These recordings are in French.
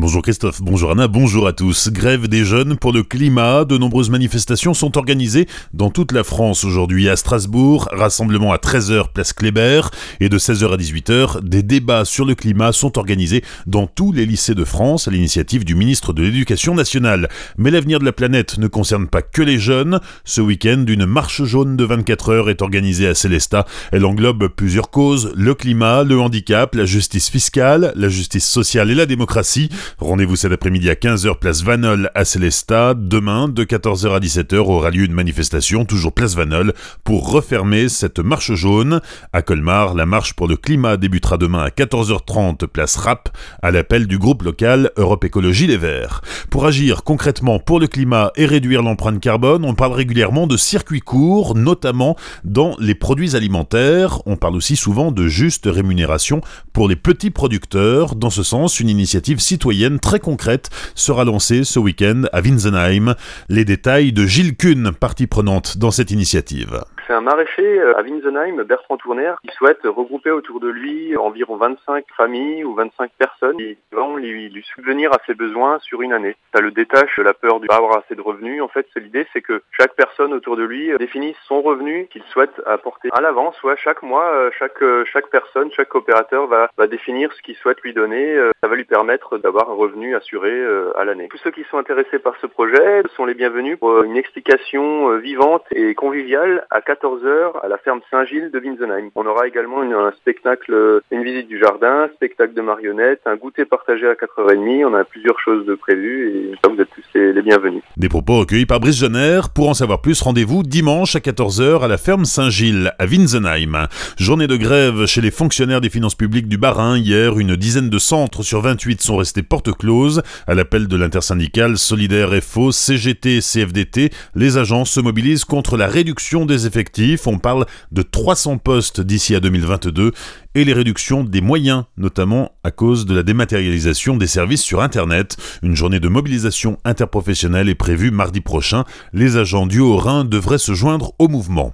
Bonjour Christophe, bonjour Anna, bonjour à tous. Grève des jeunes pour le climat, de nombreuses manifestations sont organisées dans toute la France aujourd'hui à Strasbourg, rassemblement à 13h place Kléber et de 16h à 18h, des débats sur le climat sont organisés dans tous les lycées de France à l'initiative du ministre de l'Éducation nationale. Mais l'avenir de la planète ne concerne pas que les jeunes. Ce week-end, une marche jaune de 24 heures est organisée à Célestat. Elle englobe plusieurs causes, le climat, le handicap, la justice fiscale, la justice sociale et la démocratie. Rendez-vous cet après-midi à 15h place Vanol à Célestat. Demain, de 14h à 17h, aura lieu une manifestation, toujours place Vanol, pour refermer cette marche jaune. À Colmar, la marche pour le climat débutera demain à 14h30 place RAP, à l'appel du groupe local Europe Écologie Les Verts. Pour agir concrètement pour le climat et réduire l'empreinte carbone, on parle régulièrement de circuits courts, notamment dans les produits alimentaires. On parle aussi souvent de juste rémunération pour les petits producteurs. Dans ce sens, une initiative citoyenne très concrète sera lancée ce week-end à Winsenheim. Les détails de Gilles Kuhn, partie prenante dans cette initiative. C'est un maraîcher euh, à Winsenheim, Bertrand Tourner, qui souhaite regrouper autour de lui environ 25 familles ou 25 personnes qui vont lui, lui subvenir à ses besoins sur une année. Ça le détache de la peur de pas avoir assez de revenus. En fait, c'est l'idée, c'est que chaque personne autour de lui définisse son revenu qu'il souhaite apporter à l'avance. Soit chaque mois, euh, chaque euh, chaque personne, chaque coopérateur va, va définir ce qu'il souhaite lui donner. Ça va lui permettre d'avoir un revenu assuré à l'année. Tous ceux qui sont intéressés par ce projet sont les bienvenus pour une explication vivante et conviviale à 4 14h à la ferme Saint-Gilles de Winsenheim. On aura également une, un spectacle, une visite du jardin, spectacle de marionnettes, un goûter partagé à 4h30. On a plusieurs choses de prévues et vous êtes tous les, bienvenus. Des propos recueillis par Brice Jenner. Pour en savoir plus, rendez-vous dimanche à 14h à la ferme Saint-Gilles à Winsenheim. Journée de grève chez les fonctionnaires des finances publiques du Bas-Rhin. Hier, une dizaine de centres sur 28 sont restés porte close. À l'appel de l'intersyndicale Solidaire FO, CGT CFDT, les agents se mobilisent contre la réduction des effectifs on parle de 300 postes d'ici à 2022 et les réductions des moyens, notamment à cause de la dématérialisation des services sur Internet. Une journée de mobilisation interprofessionnelle est prévue mardi prochain. Les agents du Haut-Rhin devraient se joindre au mouvement.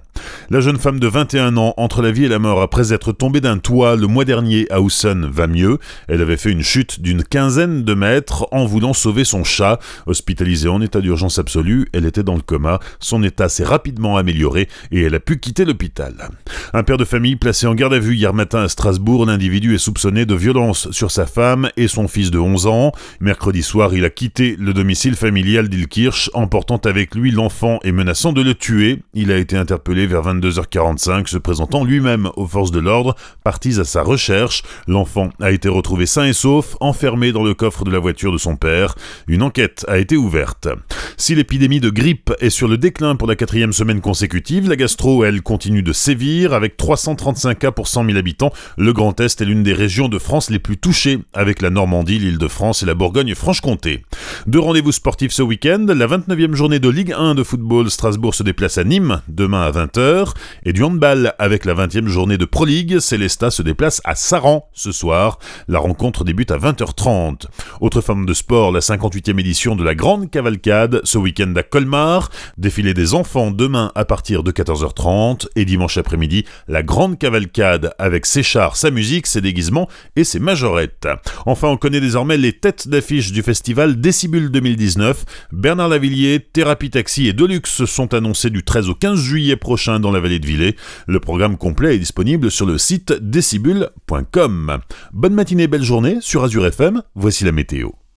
La jeune femme de 21 ans, entre la vie et la mort après être tombée d'un toit le mois dernier à Houssen, va mieux. Elle avait fait une chute d'une quinzaine de mètres en voulant sauver son chat. Hospitalisée en état d'urgence absolue, elle était dans le coma. Son état s'est rapidement amélioré et elle a pu quitter l'hôpital. Un père de famille placé en garde à vue hier matin à Strasbourg, l'individu est soupçonné de violence sur sa femme et son fils de 11 ans. Mercredi soir, il a quitté le domicile familial d'Ilkirch, emportant avec lui l'enfant et menaçant de le tuer. Il a été interpellé vers 22h45, se présentant lui-même aux forces de l'ordre, partis à sa recherche. L'enfant a été retrouvé sain et sauf, enfermé dans le coffre de la voiture de son père. Une enquête a été ouverte. Si l'épidémie de grippe est sur le déclin pour la quatrième semaine consécutive, la gastro, elle, continue de sévir avec 335 cas pour 100 000 habitants. Le Grand Est est l'une des régions de France les plus touchées, avec la Normandie, l'île de France et la Bourgogne-Franche-Comté. Deux rendez-vous sportifs ce week-end. La 29e journée de Ligue 1 de football, Strasbourg se déplace à Nîmes, demain à 20h. Et du handball, avec la 20e journée de Pro League, Célesta se déplace à Saran ce soir. La rencontre débute à 20h30. Autre forme de sport, la 58e édition de la Grande Cavalcade ce week-end à Colmar. Défilé des enfants demain à partir de 14h30 et dimanche après-midi, la grande cavalcade avec ses sa musique, ses déguisements et ses majorettes. Enfin, on connaît désormais les têtes d'affiche du festival Décibule 2019. Bernard Lavillier, Thérapie Taxi et Deluxe sont annoncés du 13 au 15 juillet prochain dans la vallée de Villers. Le programme complet est disponible sur le site décibule.com. Bonne matinée, belle journée sur Azure FM. Voici la météo.